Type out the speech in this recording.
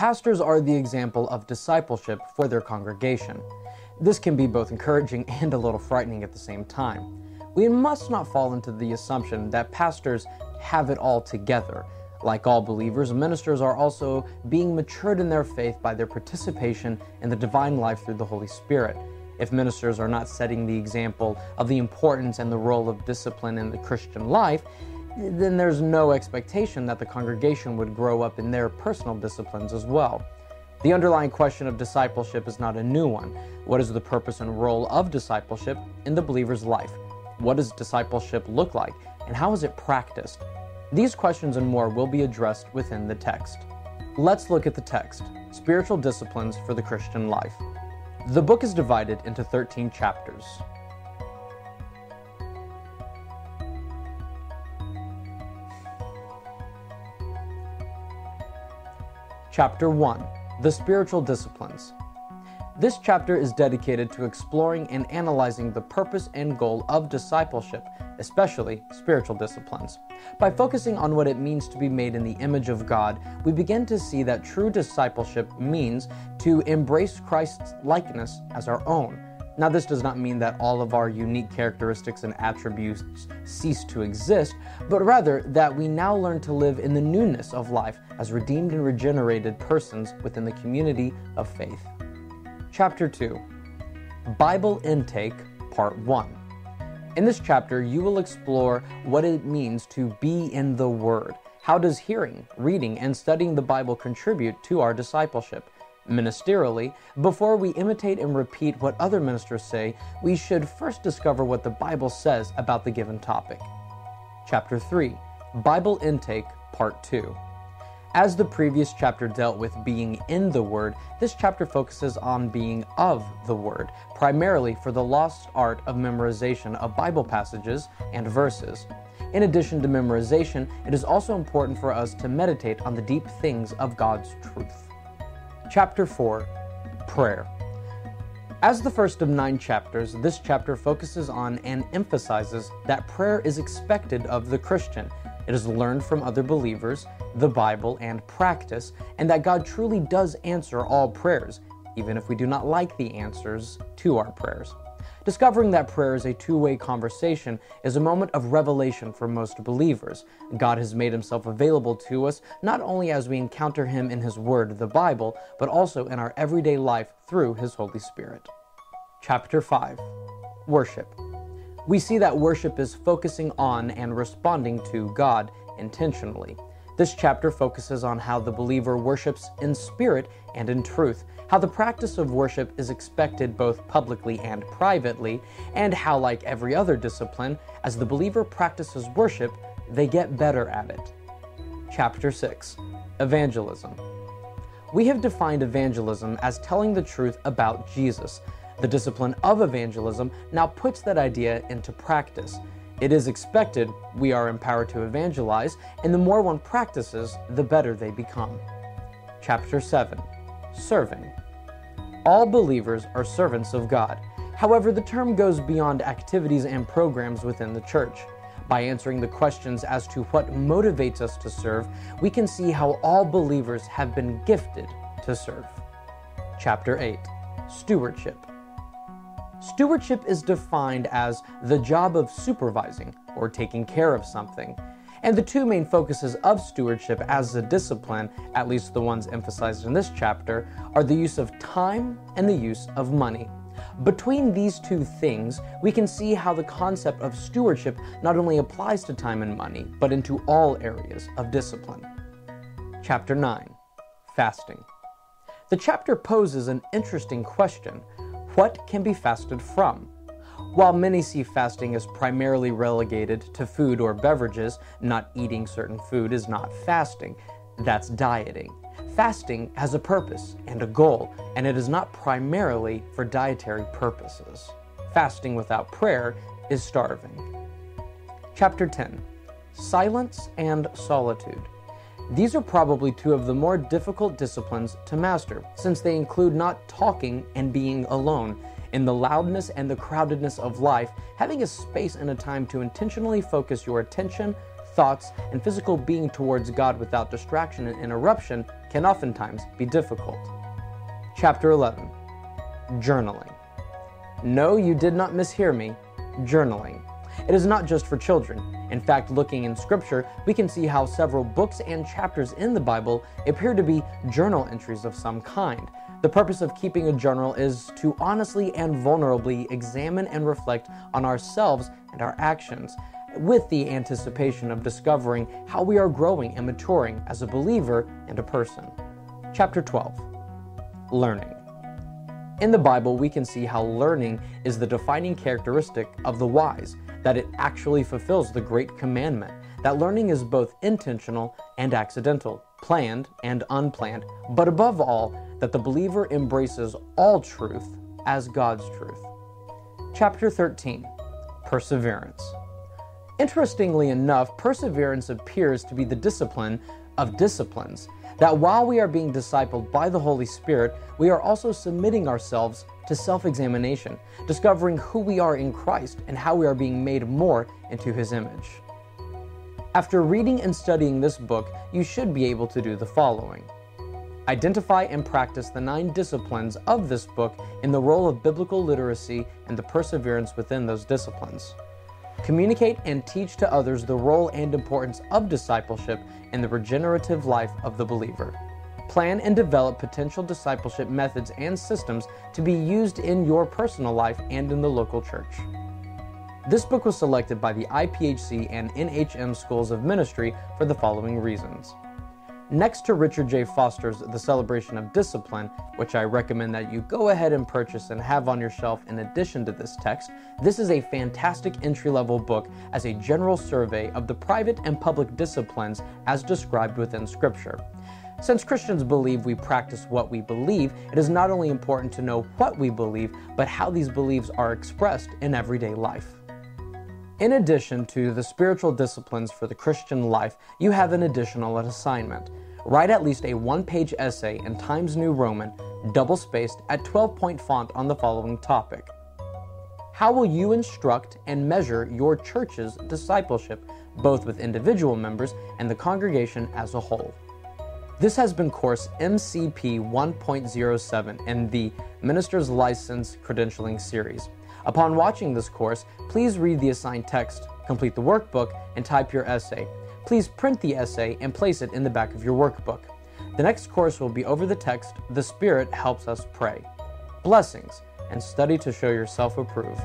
Pastors are the example of discipleship for their congregation. This can be both encouraging and a little frightening at the same time. We must not fall into the assumption that pastors have it all together. Like all believers, ministers are also being matured in their faith by their participation in the divine life through the Holy Spirit. If ministers are not setting the example of the importance and the role of discipline in the Christian life, then there's no expectation that the congregation would grow up in their personal disciplines as well. The underlying question of discipleship is not a new one. What is the purpose and role of discipleship in the believer's life? What does discipleship look like, and how is it practiced? These questions and more will be addressed within the text. Let's look at the text Spiritual Disciplines for the Christian Life. The book is divided into 13 chapters. Chapter 1 The Spiritual Disciplines. This chapter is dedicated to exploring and analyzing the purpose and goal of discipleship, especially spiritual disciplines. By focusing on what it means to be made in the image of God, we begin to see that true discipleship means to embrace Christ's likeness as our own. Now, this does not mean that all of our unique characteristics and attributes cease to exist, but rather that we now learn to live in the newness of life as redeemed and regenerated persons within the community of faith. Chapter 2 Bible Intake, Part 1. In this chapter, you will explore what it means to be in the Word. How does hearing, reading, and studying the Bible contribute to our discipleship? Ministerially, before we imitate and repeat what other ministers say, we should first discover what the Bible says about the given topic. Chapter 3 Bible Intake, Part 2. As the previous chapter dealt with being in the Word, this chapter focuses on being of the Word, primarily for the lost art of memorization of Bible passages and verses. In addition to memorization, it is also important for us to meditate on the deep things of God's truth. Chapter 4 Prayer. As the first of nine chapters, this chapter focuses on and emphasizes that prayer is expected of the Christian. It is learned from other believers, the Bible, and practice, and that God truly does answer all prayers, even if we do not like the answers to our prayers. Discovering that prayer is a two way conversation is a moment of revelation for most believers. God has made himself available to us not only as we encounter him in his word, the Bible, but also in our everyday life through his Holy Spirit. Chapter 5 Worship. We see that worship is focusing on and responding to God intentionally. This chapter focuses on how the believer worships in spirit and in truth, how the practice of worship is expected both publicly and privately, and how, like every other discipline, as the believer practices worship, they get better at it. Chapter 6 Evangelism. We have defined evangelism as telling the truth about Jesus. The discipline of evangelism now puts that idea into practice. It is expected we are empowered to evangelize, and the more one practices, the better they become. Chapter 7 Serving. All believers are servants of God. However, the term goes beyond activities and programs within the church. By answering the questions as to what motivates us to serve, we can see how all believers have been gifted to serve. Chapter 8 Stewardship. Stewardship is defined as the job of supervising or taking care of something. And the two main focuses of stewardship as a discipline, at least the ones emphasized in this chapter, are the use of time and the use of money. Between these two things, we can see how the concept of stewardship not only applies to time and money, but into all areas of discipline. Chapter 9 Fasting. The chapter poses an interesting question what can be fasted from? While many see fasting as primarily relegated to food or beverages, not eating certain food is not fasting, that's dieting. Fasting has a purpose and a goal, and it is not primarily for dietary purposes. Fasting without prayer is starving. Chapter 10 Silence and Solitude. These are probably two of the more difficult disciplines to master, since they include not talking and being alone. In the loudness and the crowdedness of life, having a space and a time to intentionally focus your attention, thoughts, and physical being towards God without distraction and interruption can oftentimes be difficult. Chapter 11 Journaling. No, you did not mishear me. Journaling. It is not just for children. In fact, looking in Scripture, we can see how several books and chapters in the Bible appear to be journal entries of some kind. The purpose of keeping a journal is to honestly and vulnerably examine and reflect on ourselves and our actions, with the anticipation of discovering how we are growing and maturing as a believer and a person. Chapter 12 Learning. In the Bible, we can see how learning is the defining characteristic of the wise, that it actually fulfills the great commandment, that learning is both intentional and accidental, planned and unplanned, but above all, that the believer embraces all truth as God's truth. Chapter 13 Perseverance. Interestingly enough, perseverance appears to be the discipline of disciplines that while we are being discipled by the Holy Spirit, we are also submitting ourselves to self examination, discovering who we are in Christ and how we are being made more into His image. After reading and studying this book, you should be able to do the following Identify and practice the nine disciplines of this book in the role of biblical literacy and the perseverance within those disciplines. Communicate and teach to others the role and importance of discipleship in the regenerative life of the believer. Plan and develop potential discipleship methods and systems to be used in your personal life and in the local church. This book was selected by the IPHC and NHM Schools of Ministry for the following reasons. Next to Richard J. Foster's The Celebration of Discipline, which I recommend that you go ahead and purchase and have on your shelf in addition to this text, this is a fantastic entry level book as a general survey of the private and public disciplines as described within Scripture. Since Christians believe we practice what we believe, it is not only important to know what we believe, but how these beliefs are expressed in everyday life. In addition to the spiritual disciplines for the Christian life, you have an additional assignment. Write at least a one page essay in Times New Roman, double spaced, at 12 point font on the following topic How will you instruct and measure your church's discipleship, both with individual members and the congregation as a whole? This has been course MCP 1.07 in the Minister's License Credentialing Series. Upon watching this course, please read the assigned text, complete the workbook, and type your essay. Please print the essay and place it in the back of your workbook. The next course will be over the text, The Spirit Helps Us Pray. Blessings, and study to show yourself approved.